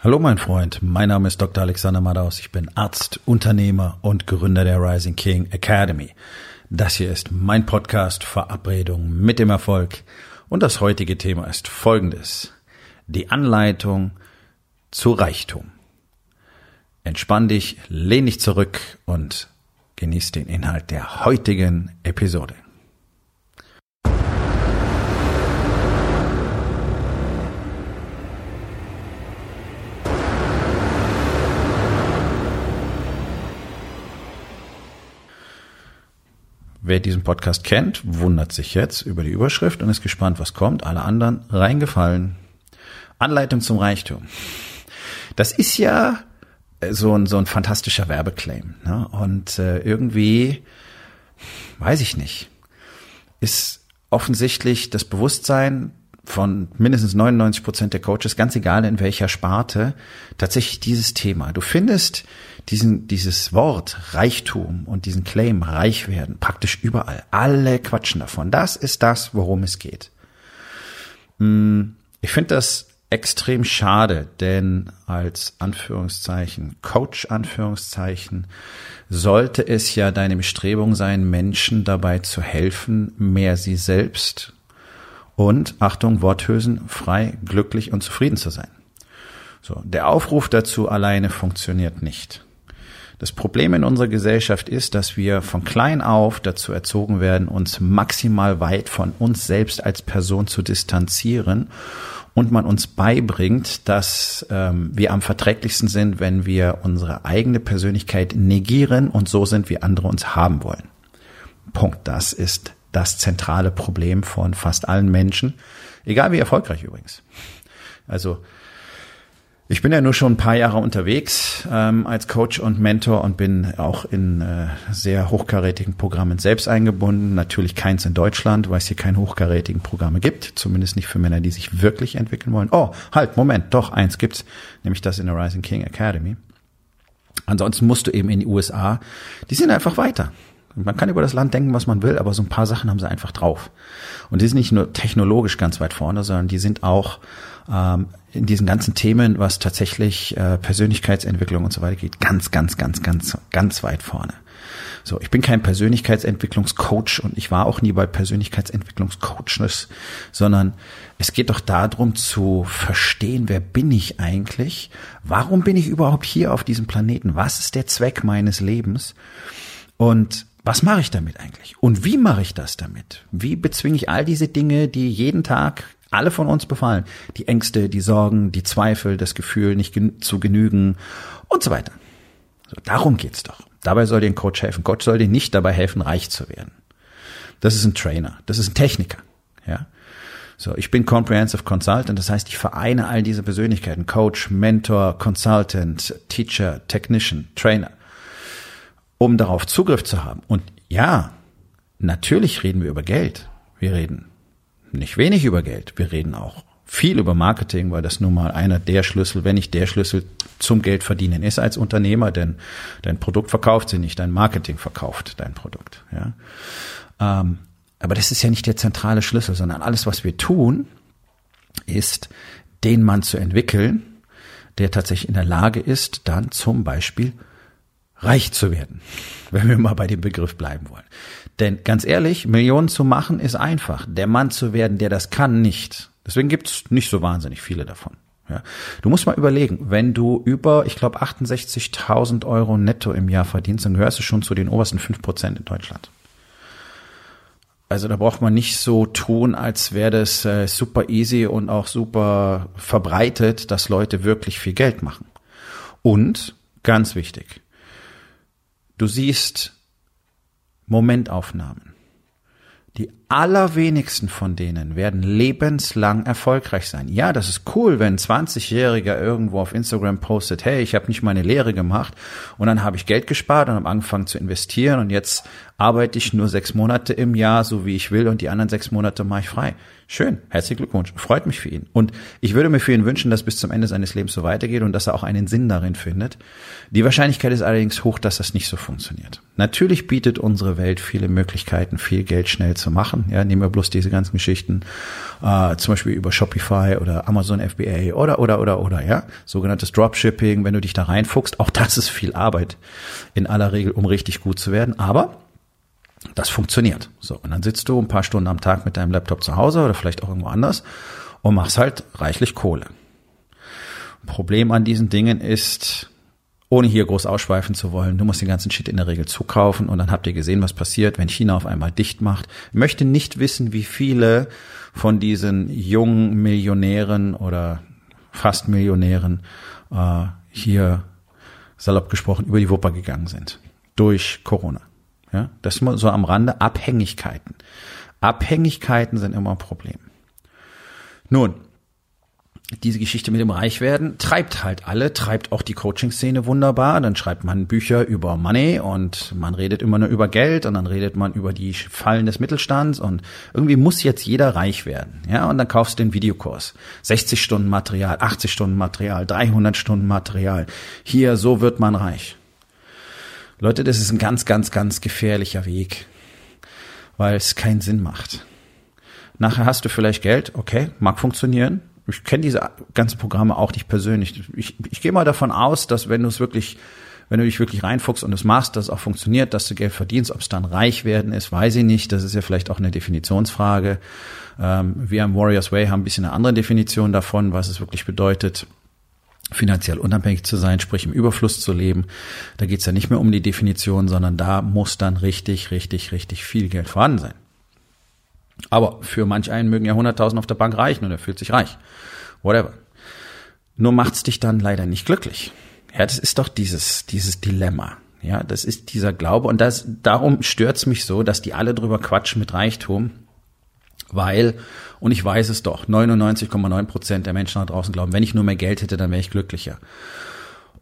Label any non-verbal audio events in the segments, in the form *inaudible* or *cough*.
Hallo mein Freund, mein Name ist Dr. Alexander Madaus. Ich bin Arzt, Unternehmer und Gründer der Rising King Academy. Das hier ist mein Podcast Verabredung mit dem Erfolg und das heutige Thema ist folgendes. Die Anleitung zu Reichtum. Entspann dich, lehn dich zurück und genieß den Inhalt der heutigen Episode. Wer diesen Podcast kennt, wundert sich jetzt über die Überschrift und ist gespannt, was kommt. Alle anderen reingefallen. Anleitung zum Reichtum. Das ist ja so ein, so ein fantastischer Werbeclaim. Ne? Und äh, irgendwie, weiß ich nicht, ist offensichtlich das Bewusstsein von mindestens 99 Prozent der Coaches, ganz egal in welcher Sparte, tatsächlich dieses Thema. Du findest diesen, dieses Wort Reichtum und diesen Claim reich werden praktisch überall. Alle quatschen davon. Das ist das, worum es geht. Hm, ich finde das extrem schade, denn als Anführungszeichen, Coach Anführungszeichen, sollte es ja deine Bestrebung sein, Menschen dabei zu helfen, mehr sie selbst und, Achtung, Worthülsen, frei, glücklich und zufrieden zu sein. So, der Aufruf dazu alleine funktioniert nicht. Das Problem in unserer Gesellschaft ist, dass wir von klein auf dazu erzogen werden, uns maximal weit von uns selbst als Person zu distanzieren und man uns beibringt, dass ähm, wir am verträglichsten sind, wenn wir unsere eigene Persönlichkeit negieren und so sind, wie andere uns haben wollen. Punkt. Das ist das zentrale Problem von fast allen Menschen, egal wie erfolgreich übrigens. Also ich bin ja nur schon ein paar Jahre unterwegs ähm, als Coach und Mentor und bin auch in äh, sehr hochkarätigen Programmen selbst eingebunden. Natürlich keins in Deutschland, weil es hier keine hochkarätigen Programme gibt. Zumindest nicht für Männer, die sich wirklich entwickeln wollen. Oh, halt, Moment, doch, eins gibt's, nämlich das in der Rising King Academy. Ansonsten musst du eben in die USA, die sind einfach weiter. Man kann über das Land denken, was man will, aber so ein paar Sachen haben sie einfach drauf. Und die sind nicht nur technologisch ganz weit vorne, sondern die sind auch ähm, in diesen ganzen Themen, was tatsächlich äh, Persönlichkeitsentwicklung und so weiter geht, ganz, ganz, ganz, ganz, ganz weit vorne. So, ich bin kein Persönlichkeitsentwicklungscoach und ich war auch nie bei Persönlichkeitsentwicklungscoaches, sondern es geht doch darum zu verstehen, wer bin ich eigentlich? Warum bin ich überhaupt hier auf diesem Planeten? Was ist der Zweck meines Lebens? Und was mache ich damit eigentlich? Und wie mache ich das damit? Wie bezwinge ich all diese Dinge, die jeden Tag alle von uns befallen? Die Ängste, die Sorgen, die Zweifel, das Gefühl, nicht gen zu genügen und so weiter. So, darum geht's doch. Dabei soll dir ein Coach helfen. Coach soll dir nicht dabei helfen, reich zu werden. Das ist ein Trainer. Das ist ein Techniker. Ja. So, ich bin Comprehensive Consultant, das heißt, ich vereine all diese Persönlichkeiten. Coach, Mentor, Consultant, Teacher, Technician, Trainer um darauf Zugriff zu haben. Und ja, natürlich reden wir über Geld. Wir reden nicht wenig über Geld. Wir reden auch viel über Marketing, weil das nun mal einer der Schlüssel, wenn nicht der Schlüssel zum Geld verdienen ist als Unternehmer, denn dein Produkt verkauft sie nicht, dein Marketing verkauft dein Produkt. Ja. Ähm, aber das ist ja nicht der zentrale Schlüssel, sondern alles, was wir tun, ist, den Mann zu entwickeln, der tatsächlich in der Lage ist, dann zum Beispiel reich zu werden, wenn wir mal bei dem Begriff bleiben wollen. Denn ganz ehrlich, Millionen zu machen ist einfach. Der Mann zu werden, der das kann, nicht. Deswegen gibt's nicht so wahnsinnig viele davon. Ja. Du musst mal überlegen, wenn du über, ich glaube, 68.000 Euro netto im Jahr verdienst, dann gehörst du schon zu den obersten 5 Prozent in Deutschland. Also da braucht man nicht so tun, als wäre das äh, super easy und auch super verbreitet, dass Leute wirklich viel Geld machen. Und, ganz wichtig, Du siehst Momentaufnahmen. Die allerwenigsten von denen werden lebenslang erfolgreich sein. Ja, das ist cool, wenn ein 20-Jähriger irgendwo auf Instagram postet, hey, ich habe nicht meine Lehre gemacht und dann habe ich Geld gespart und habe angefangen zu investieren und jetzt arbeite ich nur sechs Monate im Jahr, so wie ich will und die anderen sechs Monate mache ich frei. Schön, herzlichen Glückwunsch, freut mich für ihn. Und ich würde mir für ihn wünschen, dass bis zum Ende seines Lebens so weitergeht und dass er auch einen Sinn darin findet. Die Wahrscheinlichkeit ist allerdings hoch, dass das nicht so funktioniert. Natürlich bietet unsere Welt viele Möglichkeiten, viel Geld schnell zu machen machen. Ja, nehmen wir bloß diese ganzen Geschichten, äh, zum Beispiel über Shopify oder Amazon FBA oder oder oder oder ja, sogenanntes Dropshipping. Wenn du dich da reinfuchst, auch das ist viel Arbeit in aller Regel, um richtig gut zu werden. Aber das funktioniert. So, und dann sitzt du ein paar Stunden am Tag mit deinem Laptop zu Hause oder vielleicht auch irgendwo anders und machst halt reichlich Kohle. Problem an diesen Dingen ist, ohne hier groß ausschweifen zu wollen, du musst den ganzen Shit in der Regel zukaufen und dann habt ihr gesehen, was passiert, wenn China auf einmal dicht macht. Ich möchte nicht wissen, wie viele von diesen jungen Millionären oder fast Millionären äh, hier salopp gesprochen über die Wupper gegangen sind durch Corona. Ja, das ist so am Rande Abhängigkeiten. Abhängigkeiten sind immer ein Problem. Nun, diese Geschichte mit dem Reichwerden treibt halt alle, treibt auch die Coaching-Szene wunderbar. Dann schreibt man Bücher über Money und man redet immer nur über Geld und dann redet man über die Fallen des Mittelstands und irgendwie muss jetzt jeder reich werden. Ja, und dann kaufst du den Videokurs. 60 Stunden Material, 80 Stunden Material, 300 Stunden Material. Hier, so wird man reich. Leute, das ist ein ganz, ganz, ganz gefährlicher Weg, weil es keinen Sinn macht. Nachher hast du vielleicht Geld, okay, mag funktionieren, ich kenne diese ganzen Programme auch nicht persönlich. Ich, ich gehe mal davon aus, dass wenn du es wirklich, wenn du dich wirklich reinfuchst und es machst, dass es auch funktioniert, dass du Geld verdienst, ob es dann reich werden ist, weiß ich nicht. Das ist ja vielleicht auch eine Definitionsfrage. Ähm, wir im Warriors Way haben ein bisschen eine andere Definition davon, was es wirklich bedeutet, finanziell unabhängig zu sein, sprich im Überfluss zu leben. Da geht es ja nicht mehr um die Definition, sondern da muss dann richtig, richtig, richtig viel Geld vorhanden sein. Aber für manch einen mögen ja 100.000 auf der Bank reichen und er fühlt sich reich. Whatever. Nur macht's dich dann leider nicht glücklich. Ja, das ist doch dieses, dieses Dilemma. Ja, das ist dieser Glaube und das, darum stört's mich so, dass die alle drüber quatschen mit Reichtum, weil, und ich weiß es doch, 99,9 Prozent der Menschen da draußen glauben, wenn ich nur mehr Geld hätte, dann wäre ich glücklicher.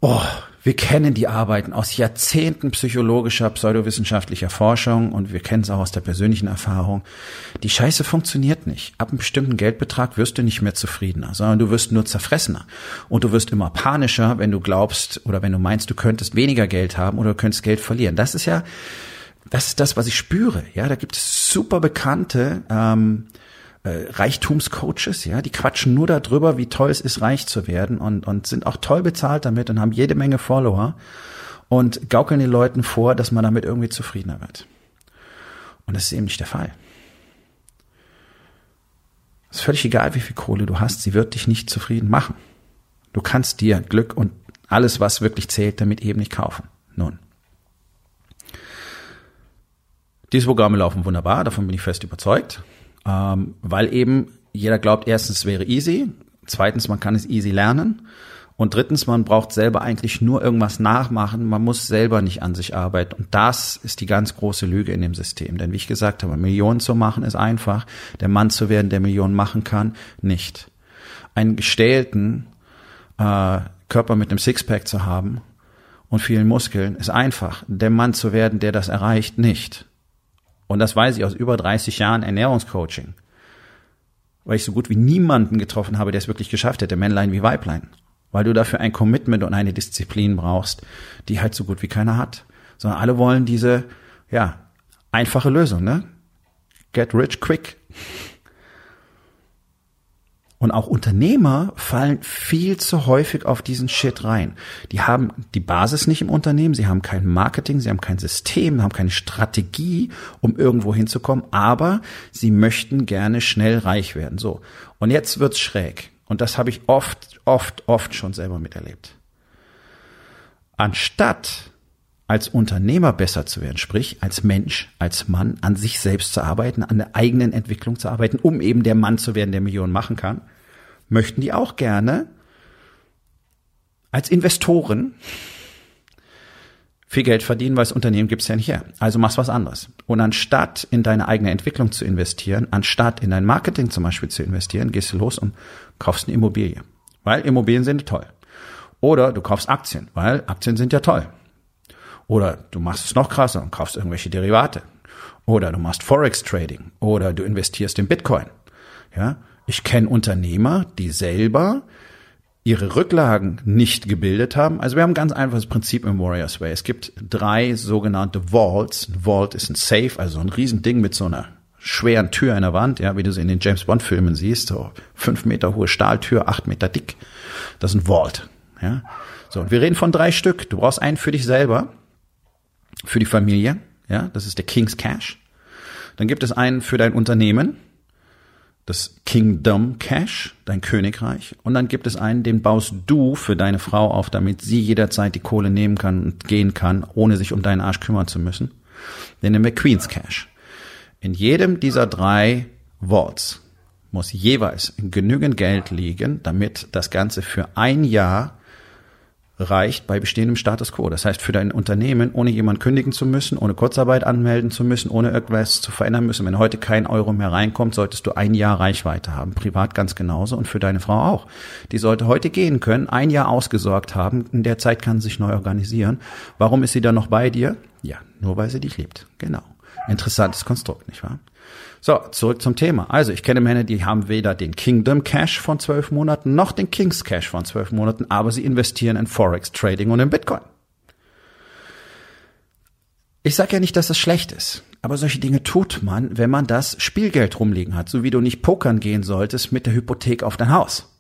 Oh, wir kennen die Arbeiten aus Jahrzehnten psychologischer, pseudowissenschaftlicher Forschung und wir kennen es auch aus der persönlichen Erfahrung. Die Scheiße funktioniert nicht. Ab einem bestimmten Geldbetrag wirst du nicht mehr zufriedener, sondern du wirst nur zerfressener. Und du wirst immer panischer, wenn du glaubst oder wenn du meinst, du könntest weniger Geld haben oder du könntest Geld verlieren. Das ist ja, das ist das, was ich spüre. Ja, da gibt es super bekannte ähm, äh, Reichtumscoaches, ja, die quatschen nur darüber, wie toll es ist, reich zu werden und, und sind auch toll bezahlt damit und haben jede Menge Follower und gaukeln den Leuten vor, dass man damit irgendwie zufriedener wird. Und das ist eben nicht der Fall. Es ist völlig egal, wie viel Kohle du hast, sie wird dich nicht zufrieden machen. Du kannst dir Glück und alles, was wirklich zählt, damit eben nicht kaufen. Nun. Diese Programme laufen wunderbar, davon bin ich fest überzeugt. Ähm, weil eben jeder glaubt, erstens, wäre easy, zweitens, man kann es easy lernen und drittens, man braucht selber eigentlich nur irgendwas nachmachen, man muss selber nicht an sich arbeiten. Und das ist die ganz große Lüge in dem System. Denn wie ich gesagt habe, Millionen zu machen ist einfach, der Mann zu werden, der Millionen machen kann, nicht. Einen gestählten äh, Körper mit einem Sixpack zu haben und vielen Muskeln ist einfach. Der Mann zu werden, der das erreicht, nicht. Und das weiß ich aus über 30 Jahren Ernährungscoaching. Weil ich so gut wie niemanden getroffen habe, der es wirklich geschafft hätte, Männlein wie Weiblein. Weil du dafür ein Commitment und eine Disziplin brauchst, die halt so gut wie keiner hat. Sondern alle wollen diese, ja, einfache Lösung, ne? Get rich quick. Und auch Unternehmer fallen viel zu häufig auf diesen Shit rein. Die haben die Basis nicht im Unternehmen, sie haben kein Marketing, sie haben kein System, haben keine Strategie, um irgendwo hinzukommen, aber sie möchten gerne schnell reich werden. So. Und jetzt wird's schräg. Und das habe ich oft, oft, oft schon selber miterlebt. Anstatt als Unternehmer besser zu werden, sprich als Mensch, als Mann an sich selbst zu arbeiten, an der eigenen Entwicklung zu arbeiten, um eben der Mann zu werden, der Millionen machen kann, möchten die auch gerne als Investoren viel Geld verdienen, weil das Unternehmen gibt's ja nicht her. Also machst was anderes. Und anstatt in deine eigene Entwicklung zu investieren, anstatt in dein Marketing zum Beispiel zu investieren, gehst du los und kaufst eine Immobilie. Weil Immobilien sind toll. Oder du kaufst Aktien, weil Aktien sind ja toll. Oder du machst es noch krasser und kaufst irgendwelche Derivate. Oder du machst Forex Trading. Oder du investierst in Bitcoin. Ja. Ich kenne Unternehmer, die selber ihre Rücklagen nicht gebildet haben. Also wir haben ein ganz einfaches Prinzip im Warriors Way. Es gibt drei sogenannte Vaults. Ein Vault ist ein Safe, also ein Riesending mit so einer schweren Tür in der Wand, ja, wie du sie in den James Bond Filmen siehst, so fünf Meter hohe Stahltür, acht Meter dick. Das ist ein Vault, ja. So, und wir reden von drei Stück. Du brauchst einen für dich selber, für die Familie, ja, das ist der King's Cash. Dann gibt es einen für dein Unternehmen, das Kingdom Cash, dein Königreich. Und dann gibt es einen, den baust du für deine Frau auf, damit sie jederzeit die Kohle nehmen kann und gehen kann, ohne sich um deinen Arsch kümmern zu müssen. Den nennen wir Queen's Cash. In jedem dieser drei Vaults muss jeweils genügend Geld liegen, damit das Ganze für ein Jahr reicht bei bestehendem Status quo. Das heißt, für dein Unternehmen, ohne jemand kündigen zu müssen, ohne Kurzarbeit anmelden zu müssen, ohne irgendwas zu verändern müssen, wenn heute kein Euro mehr reinkommt, solltest du ein Jahr Reichweite haben. Privat ganz genauso und für deine Frau auch. Die sollte heute gehen können, ein Jahr ausgesorgt haben. In der Zeit kann sie sich neu organisieren. Warum ist sie dann noch bei dir? Ja, nur weil sie dich liebt. Genau. Interessantes Konstrukt, nicht wahr? So, zurück zum Thema. Also, ich kenne Männer, die haben weder den Kingdom Cash von zwölf Monaten noch den Kings Cash von zwölf Monaten, aber sie investieren in Forex Trading und in Bitcoin. Ich sage ja nicht, dass das schlecht ist, aber solche Dinge tut man, wenn man das Spielgeld rumliegen hat, so wie du nicht pokern gehen solltest mit der Hypothek auf dein Haus.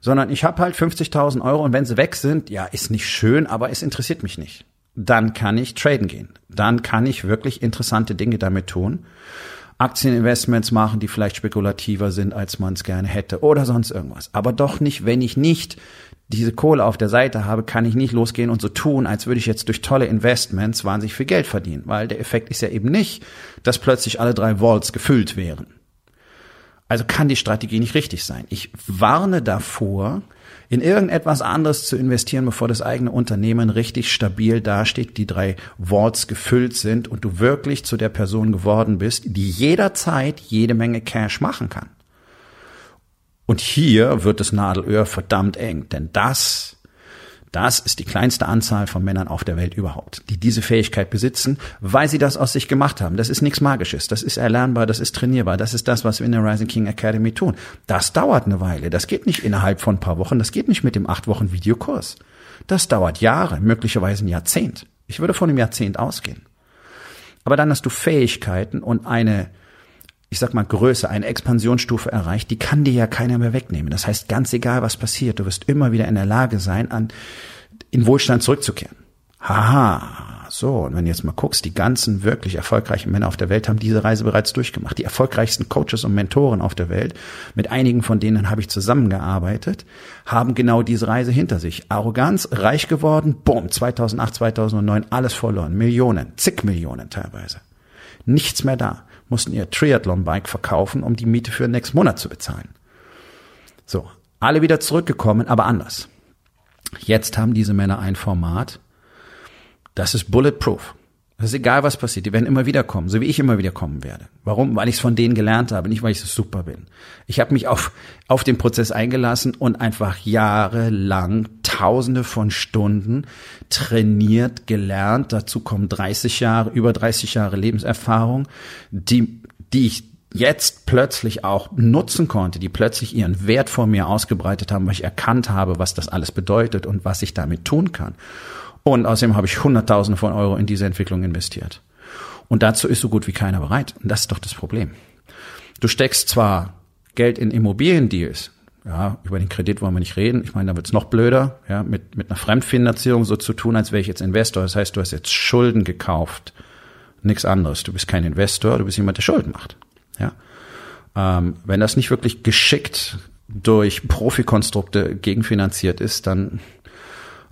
Sondern ich habe halt 50.000 Euro und wenn sie weg sind, ja, ist nicht schön, aber es interessiert mich nicht. Dann kann ich traden gehen. Dann kann ich wirklich interessante Dinge damit tun. Aktieninvestments machen, die vielleicht spekulativer sind, als man es gerne hätte oder sonst irgendwas. Aber doch nicht, wenn ich nicht diese Kohle auf der Seite habe, kann ich nicht losgehen und so tun, als würde ich jetzt durch tolle Investments wahnsinnig viel Geld verdienen, weil der Effekt ist ja eben nicht, dass plötzlich alle drei Vaults gefüllt wären. Also kann die Strategie nicht richtig sein. Ich warne davor, in irgendetwas anderes zu investieren, bevor das eigene Unternehmen richtig stabil dasteht, die drei Vaults gefüllt sind und du wirklich zu der Person geworden bist, die jederzeit jede Menge Cash machen kann. Und hier wird das Nadelöhr verdammt eng, denn das das ist die kleinste Anzahl von Männern auf der Welt überhaupt, die diese Fähigkeit besitzen, weil sie das aus sich gemacht haben. Das ist nichts Magisches, das ist erlernbar, das ist trainierbar, das ist das, was wir in der Rising King Academy tun. Das dauert eine Weile, das geht nicht innerhalb von ein paar Wochen, das geht nicht mit dem acht Wochen Videokurs. Das dauert Jahre, möglicherweise ein Jahrzehnt. Ich würde von einem Jahrzehnt ausgehen. Aber dann hast du Fähigkeiten und eine ich sag mal, Größe, eine Expansionsstufe erreicht, die kann dir ja keiner mehr wegnehmen. Das heißt, ganz egal, was passiert, du wirst immer wieder in der Lage sein, an, in Wohlstand zurückzukehren. Haha, so, und wenn du jetzt mal guckst, die ganzen wirklich erfolgreichen Männer auf der Welt haben diese Reise bereits durchgemacht. Die erfolgreichsten Coaches und Mentoren auf der Welt, mit einigen von denen habe ich zusammengearbeitet, haben genau diese Reise hinter sich. Arroganz, reich geworden, boom, 2008, 2009, alles verloren. Millionen, zig Millionen teilweise. Nichts mehr da mussten ihr Triathlon-Bike verkaufen, um die Miete für den nächsten Monat zu bezahlen. So, alle wieder zurückgekommen, aber anders. Jetzt haben diese Männer ein Format, das ist bulletproof. Das ist egal, was passiert. Die werden immer wieder kommen, so wie ich immer wieder kommen werde. Warum? Weil ich es von denen gelernt habe, nicht weil ich so super bin. Ich habe mich auf, auf den Prozess eingelassen und einfach jahrelang, tausende von Stunden trainiert, gelernt. Dazu kommen 30 Jahre, über 30 Jahre Lebenserfahrung, die, die ich jetzt plötzlich auch nutzen konnte, die plötzlich ihren Wert vor mir ausgebreitet haben, weil ich erkannt habe, was das alles bedeutet und was ich damit tun kann. Und außerdem habe ich Hunderttausende von Euro in diese Entwicklung investiert. Und dazu ist so gut wie keiner bereit. Und das ist doch das Problem. Du steckst zwar Geld in Immobiliendeals, ja, über den Kredit wollen wir nicht reden. Ich meine, da wird's noch blöder, ja, mit, mit einer Fremdfinanzierung so zu tun, als wäre ich jetzt Investor. Das heißt, du hast jetzt Schulden gekauft. Nichts anderes. Du bist kein Investor, du bist jemand, der Schulden macht. Ja. Ähm, wenn das nicht wirklich geschickt durch Profikonstrukte gegenfinanziert ist, dann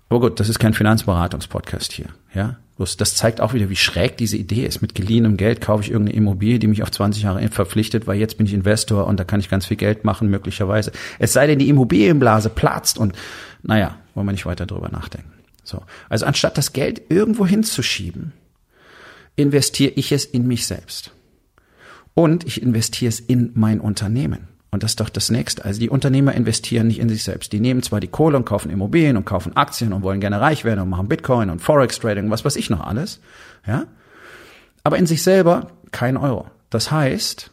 aber gut, das ist kein Finanzberatungspodcast hier, ja. Das zeigt auch wieder, wie schräg diese Idee ist. Mit geliehenem Geld kaufe ich irgendeine Immobilie, die mich auf 20 Jahre verpflichtet, weil jetzt bin ich Investor und da kann ich ganz viel Geld machen, möglicherweise. Es sei denn, die Immobilienblase platzt und, naja, wollen wir nicht weiter drüber nachdenken. So. Also anstatt das Geld irgendwo hinzuschieben, investiere ich es in mich selbst. Und ich investiere es in mein Unternehmen. Und das ist doch das Nächste. Also die Unternehmer investieren nicht in sich selbst. Die nehmen zwar die Kohle und kaufen Immobilien und kaufen Aktien und wollen gerne reich werden und machen Bitcoin und Forex Trading, was weiß ich noch alles, ja. Aber in sich selber kein Euro. Das heißt,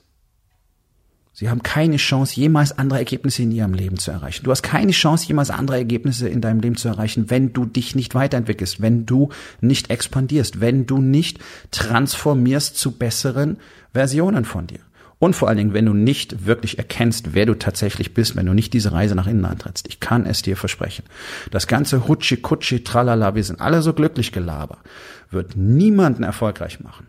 Sie haben keine Chance, jemals andere Ergebnisse in ihrem Leben zu erreichen. Du hast keine Chance, jemals andere Ergebnisse in deinem Leben zu erreichen, wenn du dich nicht weiterentwickelst, wenn du nicht expandierst, wenn du nicht transformierst zu besseren Versionen von dir. Und vor allen Dingen, wenn du nicht wirklich erkennst, wer du tatsächlich bist, wenn du nicht diese Reise nach innen antrittst. Ich kann es dir versprechen. Das ganze Hutschi, Kutschi, Tralala, wir sind alle so glücklich gelaber, wird niemanden erfolgreich machen.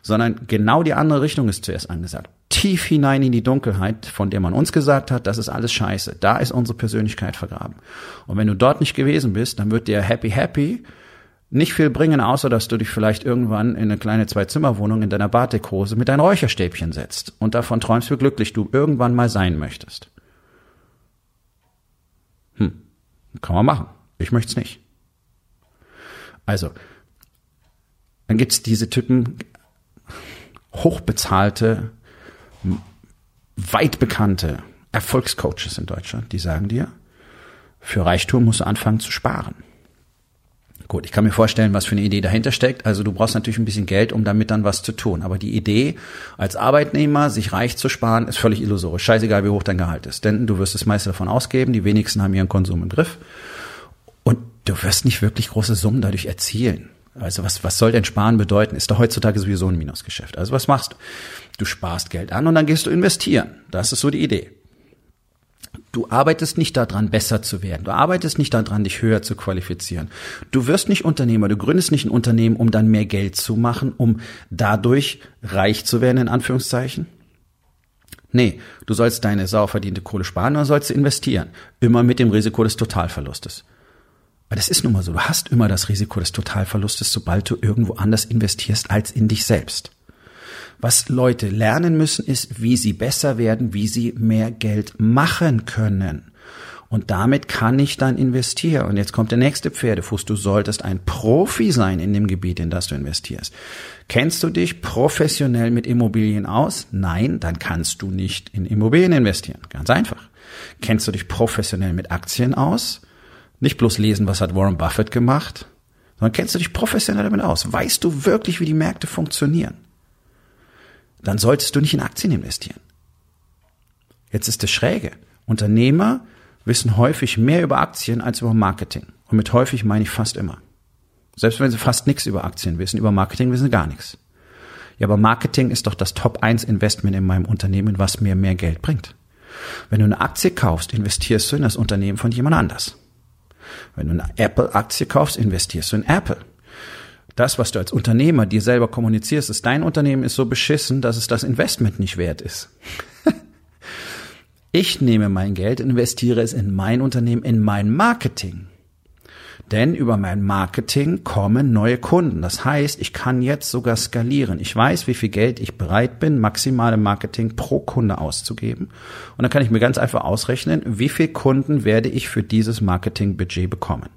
Sondern genau die andere Richtung ist zuerst angesagt. Tief hinein in die Dunkelheit, von der man uns gesagt hat, das ist alles scheiße. Da ist unsere Persönlichkeit vergraben. Und wenn du dort nicht gewesen bist, dann wird dir happy, happy nicht viel bringen, außer dass du dich vielleicht irgendwann in eine kleine Zwei-Zimmer-Wohnung in deiner Batikhose mit deinen Räucherstäbchen setzt und davon träumst, wie glücklich du irgendwann mal sein möchtest. Hm, kann man machen. Ich möchte es nicht. Also, dann gibt's diese Typen, hochbezahlte, weit bekannte Erfolgscoaches in Deutschland, die sagen dir, für Reichtum musst du anfangen zu sparen. Gut, ich kann mir vorstellen, was für eine Idee dahinter steckt. Also du brauchst natürlich ein bisschen Geld, um damit dann was zu tun. Aber die Idee, als Arbeitnehmer sich reich zu sparen, ist völlig illusorisch. Scheißegal, wie hoch dein Gehalt ist. Denn du wirst das meiste davon ausgeben. Die wenigsten haben ihren Konsum im Griff. Und du wirst nicht wirklich große Summen dadurch erzielen. Also was, was soll denn Sparen bedeuten? Ist doch heutzutage sowieso ein Minusgeschäft. Also was machst du? Du sparst Geld an und dann gehst du investieren. Das ist so die Idee. Du arbeitest nicht daran, besser zu werden. Du arbeitest nicht daran, dich höher zu qualifizieren. Du wirst nicht Unternehmer. Du gründest nicht ein Unternehmen, um dann mehr Geld zu machen, um dadurch reich zu werden, in Anführungszeichen. Nee, du sollst deine sauer verdiente Kohle sparen oder sollst investieren. Immer mit dem Risiko des Totalverlustes. Aber das ist nun mal so. Du hast immer das Risiko des Totalverlustes, sobald du irgendwo anders investierst als in dich selbst. Was Leute lernen müssen, ist, wie sie besser werden, wie sie mehr Geld machen können. Und damit kann ich dann investieren. Und jetzt kommt der nächste Pferdefuß. Du solltest ein Profi sein in dem Gebiet, in das du investierst. Kennst du dich professionell mit Immobilien aus? Nein, dann kannst du nicht in Immobilien investieren. Ganz einfach. Kennst du dich professionell mit Aktien aus? Nicht bloß lesen, was hat Warren Buffett gemacht, sondern kennst du dich professionell damit aus? Weißt du wirklich, wie die Märkte funktionieren? Dann solltest du nicht in Aktien investieren. Jetzt ist das Schräge. Unternehmer wissen häufig mehr über Aktien als über Marketing. Und mit häufig meine ich fast immer. Selbst wenn sie fast nichts über Aktien wissen, über Marketing wissen sie gar nichts. Ja, aber Marketing ist doch das Top 1 Investment in meinem Unternehmen, was mir mehr Geld bringt. Wenn du eine Aktie kaufst, investierst du in das Unternehmen von jemand anders. Wenn du eine Apple-Aktie kaufst, investierst du in Apple das, was du als Unternehmer dir selber kommunizierst, ist dein Unternehmen ist so beschissen, dass es das Investment nicht wert ist. *laughs* ich nehme mein Geld, investiere es in mein Unternehmen, in mein Marketing. Denn über mein Marketing kommen neue Kunden. Das heißt, ich kann jetzt sogar skalieren. Ich weiß, wie viel Geld ich bereit bin, maximale Marketing pro Kunde auszugeben. Und dann kann ich mir ganz einfach ausrechnen, wie viel Kunden werde ich für dieses Marketingbudget bekommen.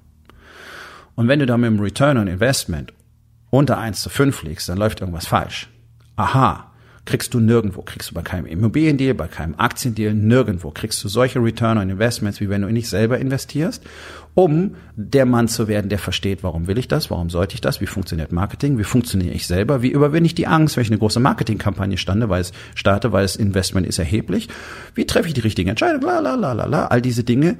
Und wenn du da mit dem Return on Investment unter 1 zu 5 liegst, dann läuft irgendwas falsch. Aha, kriegst du nirgendwo, kriegst du bei keinem Immobiliendeal, bei keinem Aktiendeal, nirgendwo kriegst du solche Return on Investments, wie wenn du in dich selber investierst, um der Mann zu werden, der versteht, warum will ich das, warum sollte ich das, wie funktioniert Marketing, wie funktioniere ich selber, wie überwinde ich die Angst, wenn ich eine große Marketingkampagne stande, weil es starte, weil das Investment ist erheblich, wie treffe ich die richtige Entscheidung, la la la la la, all diese Dinge,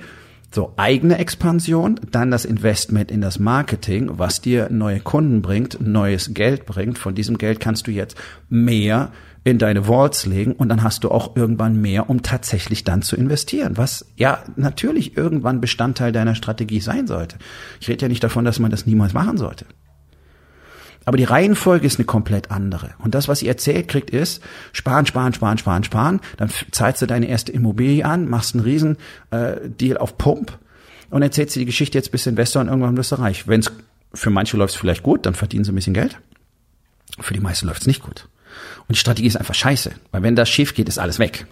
so, eigene Expansion, dann das Investment in das Marketing, was dir neue Kunden bringt, neues Geld bringt. Von diesem Geld kannst du jetzt mehr in deine Vaults legen und dann hast du auch irgendwann mehr, um tatsächlich dann zu investieren, was ja natürlich irgendwann Bestandteil deiner Strategie sein sollte. Ich rede ja nicht davon, dass man das niemals machen sollte. Aber die Reihenfolge ist eine komplett andere. Und das, was ihr erzählt kriegt, ist sparen, sparen, sparen, sparen, sparen. Dann zahlst du deine erste Immobilie an, machst einen riesen äh, Deal auf Pump und erzählst dir die Geschichte jetzt bis Investor und irgendwann wirst du reich. Wenn es für manche läuft es vielleicht gut, dann verdienen sie ein bisschen Geld. Für die meisten läuft es nicht gut. Und die Strategie ist einfach scheiße. Weil wenn das schief geht, ist alles weg.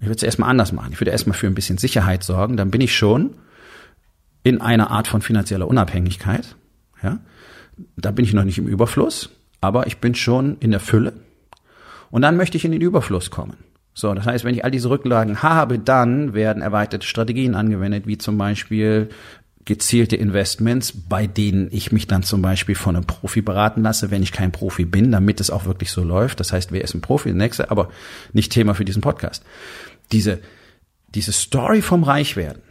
Ich würde es erstmal anders machen. Ich würde erstmal für ein bisschen Sicherheit sorgen. Dann bin ich schon in einer Art von finanzieller Unabhängigkeit. Ja da bin ich noch nicht im Überfluss, aber ich bin schon in der Fülle. Und dann möchte ich in den Überfluss kommen. So, das heißt, wenn ich all diese Rücklagen habe, dann werden erweiterte Strategien angewendet, wie zum Beispiel gezielte Investments, bei denen ich mich dann zum Beispiel von einem Profi beraten lasse, wenn ich kein Profi bin, damit es auch wirklich so läuft. Das heißt, wer ist ein Profi? Der nächste, aber nicht Thema für diesen Podcast. Diese, diese Story vom Reichwerden,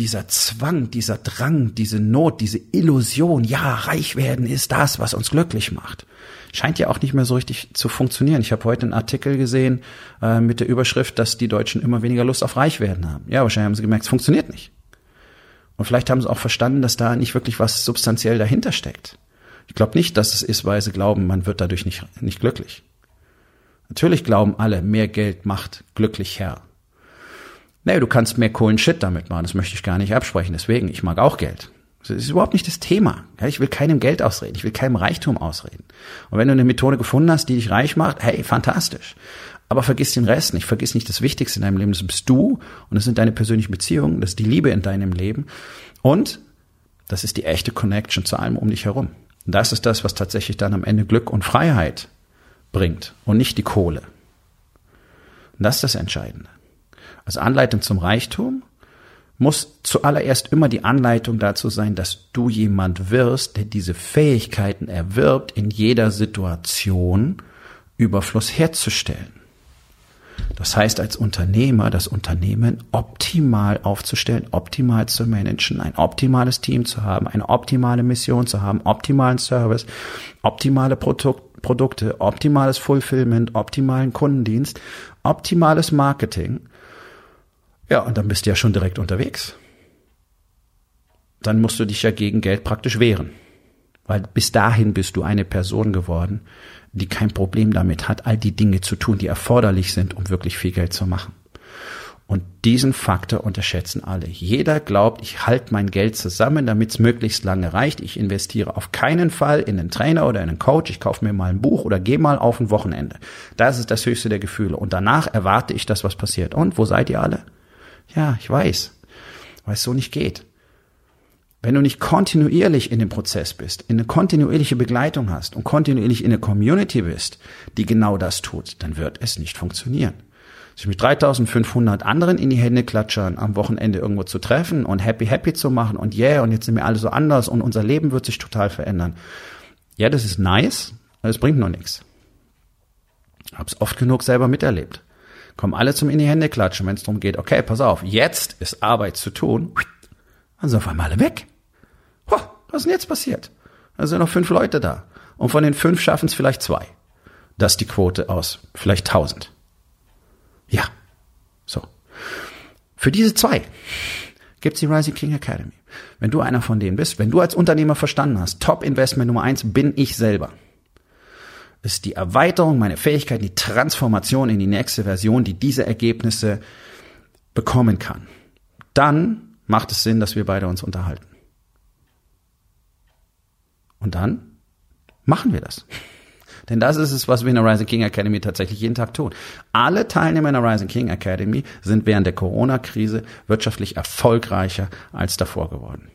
dieser Zwang, dieser Drang, diese Not, diese Illusion, ja, reich werden ist das, was uns glücklich macht, scheint ja auch nicht mehr so richtig zu funktionieren. Ich habe heute einen Artikel gesehen äh, mit der Überschrift, dass die Deutschen immer weniger Lust auf reich werden haben. Ja, wahrscheinlich haben sie gemerkt, es funktioniert nicht. Und vielleicht haben sie auch verstanden, dass da nicht wirklich was substanziell dahinter steckt. Ich glaube nicht, dass es ist, weil sie glauben, man wird dadurch nicht, nicht glücklich. Natürlich glauben alle, mehr Geld macht glücklich Herr. Nee, du kannst mehr coolen Shit damit machen, das möchte ich gar nicht absprechen. Deswegen, ich mag auch Geld. Das ist überhaupt nicht das Thema. Ich will keinem Geld ausreden, ich will keinem Reichtum ausreden. Und wenn du eine Methode gefunden hast, die dich reich macht, hey, fantastisch. Aber vergiss den Rest nicht, vergiss nicht das Wichtigste in deinem Leben. Das bist du und das sind deine persönlichen Beziehungen, das ist die Liebe in deinem Leben und das ist die echte Connection zu allem um dich herum. Und das ist das, was tatsächlich dann am Ende Glück und Freiheit bringt und nicht die Kohle. Und das ist das Entscheidende. Als Anleitung zum Reichtum muss zuallererst immer die Anleitung dazu sein, dass du jemand wirst, der diese Fähigkeiten erwirbt, in jeder Situation Überfluss herzustellen. Das heißt, als Unternehmer das Unternehmen optimal aufzustellen, optimal zu managen, ein optimales Team zu haben, eine optimale Mission zu haben, optimalen Service, optimale Produkt, Produkte, optimales Fulfillment, optimalen Kundendienst, optimales Marketing. Ja, und dann bist du ja schon direkt unterwegs. Dann musst du dich ja gegen Geld praktisch wehren. Weil bis dahin bist du eine Person geworden, die kein Problem damit hat, all die Dinge zu tun, die erforderlich sind, um wirklich viel Geld zu machen. Und diesen Faktor unterschätzen alle. Jeder glaubt, ich halte mein Geld zusammen, damit es möglichst lange reicht. Ich investiere auf keinen Fall in einen Trainer oder in einen Coach. Ich kaufe mir mal ein Buch oder gehe mal auf ein Wochenende. Das ist das höchste der Gefühle. Und danach erwarte ich, dass was passiert. Und wo seid ihr alle? Ja, ich weiß, weil es so nicht geht. Wenn du nicht kontinuierlich in dem Prozess bist, in eine kontinuierliche Begleitung hast und kontinuierlich in eine Community bist, die genau das tut, dann wird es nicht funktionieren. Sich mit 3500 anderen in die Hände klatschern, am Wochenende irgendwo zu treffen und happy happy zu machen und yeah, und jetzt sind wir alle so anders und unser Leben wird sich total verändern. Ja, das ist nice, aber es bringt nur nichts. Hab's oft genug selber miterlebt. Kommen alle zum in die Hände klatschen, wenn es darum geht, okay, pass auf, jetzt ist Arbeit zu tun, dann sind auf einmal alle weg. Ho, was ist denn jetzt passiert? Da sind noch fünf Leute da. Und von den fünf schaffen es vielleicht zwei. Das ist die Quote aus vielleicht tausend. Ja. So. Für diese zwei gibt's die Rising King Academy. Wenn du einer von denen bist, wenn du als Unternehmer verstanden hast, Top Investment Nummer eins bin ich selber. Ist die Erweiterung meiner Fähigkeiten, die Transformation in die nächste Version, die diese Ergebnisse bekommen kann. Dann macht es Sinn, dass wir beide uns unterhalten. Und dann machen wir das. *laughs* Denn das ist es, was wir in der Rising King Academy tatsächlich jeden Tag tun. Alle Teilnehmer in der Rising King Academy sind während der Corona-Krise wirtschaftlich erfolgreicher als davor geworden.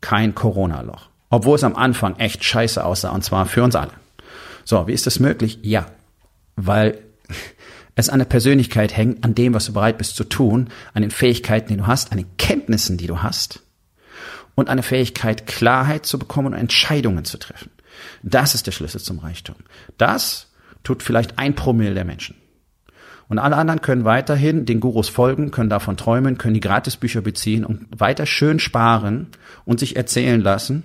Kein Corona-Loch. Obwohl es am Anfang echt scheiße aussah, und zwar für uns alle. So, wie ist das möglich? Ja, weil *laughs* es an der Persönlichkeit hängt, an dem, was du bereit bist zu tun, an den Fähigkeiten, die du hast, an den Kenntnissen, die du hast und an der Fähigkeit, Klarheit zu bekommen und Entscheidungen zu treffen. Das ist der Schlüssel zum Reichtum. Das tut vielleicht ein Promille der Menschen. Und alle anderen können weiterhin den Gurus folgen, können davon träumen, können die Gratisbücher beziehen und weiter schön sparen und sich erzählen lassen,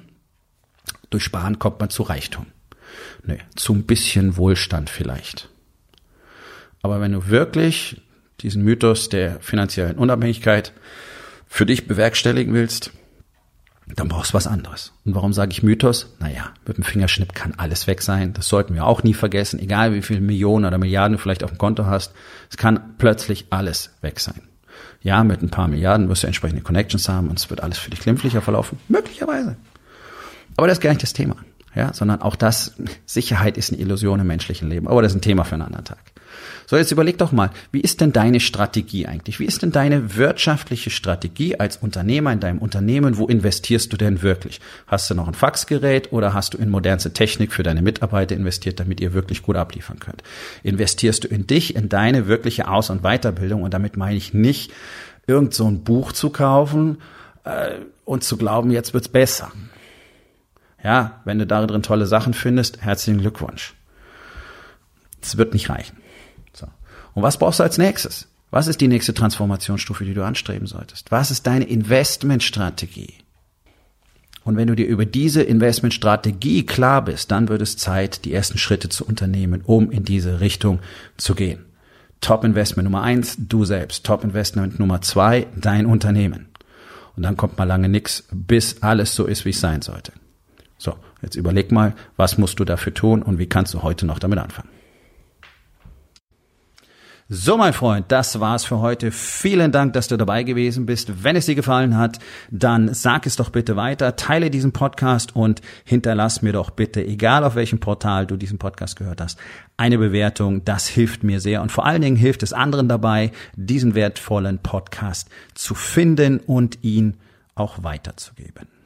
durch Sparen kommt man zu Reichtum. Nee, zu ein bisschen Wohlstand vielleicht. Aber wenn du wirklich diesen Mythos der finanziellen Unabhängigkeit für dich bewerkstelligen willst, dann brauchst du was anderes. Und warum sage ich Mythos? Naja, mit dem Fingerschnipp kann alles weg sein. Das sollten wir auch nie vergessen. Egal wie viele Millionen oder Milliarden du vielleicht auf dem Konto hast, es kann plötzlich alles weg sein. Ja, mit ein paar Milliarden wirst du entsprechende Connections haben und es wird alles für dich glimpflicher verlaufen. Möglicherweise. Aber das ist gar nicht das Thema. Ja, sondern auch das, Sicherheit ist eine Illusion im menschlichen Leben. Aber das ist ein Thema für einen anderen Tag. So, jetzt überleg doch mal, wie ist denn deine Strategie eigentlich? Wie ist denn deine wirtschaftliche Strategie als Unternehmer in deinem Unternehmen? Wo investierst du denn wirklich? Hast du noch ein Faxgerät oder hast du in modernste Technik für deine Mitarbeiter investiert, damit ihr wirklich gut abliefern könnt? Investierst du in dich, in deine wirkliche Aus- und Weiterbildung? Und damit meine ich nicht, irgend so ein Buch zu kaufen, äh, und zu glauben, jetzt wird's besser. Ja, wenn du darin tolle Sachen findest, herzlichen Glückwunsch. Es wird nicht reichen. So. Und was brauchst du als nächstes? Was ist die nächste Transformationsstufe, die du anstreben solltest? Was ist deine Investmentstrategie? Und wenn du dir über diese Investmentstrategie klar bist, dann wird es Zeit, die ersten Schritte zu unternehmen, um in diese Richtung zu gehen. Top Investment Nummer eins, du selbst. Top Investment Nummer zwei, dein Unternehmen. Und dann kommt mal lange nix, bis alles so ist, wie es sein sollte. So, jetzt überleg mal, was musst du dafür tun und wie kannst du heute noch damit anfangen? So, mein Freund, das war's für heute. Vielen Dank, dass du dabei gewesen bist. Wenn es dir gefallen hat, dann sag es doch bitte weiter, teile diesen Podcast und hinterlass mir doch bitte, egal auf welchem Portal du diesen Podcast gehört hast, eine Bewertung. Das hilft mir sehr und vor allen Dingen hilft es anderen dabei, diesen wertvollen Podcast zu finden und ihn auch weiterzugeben.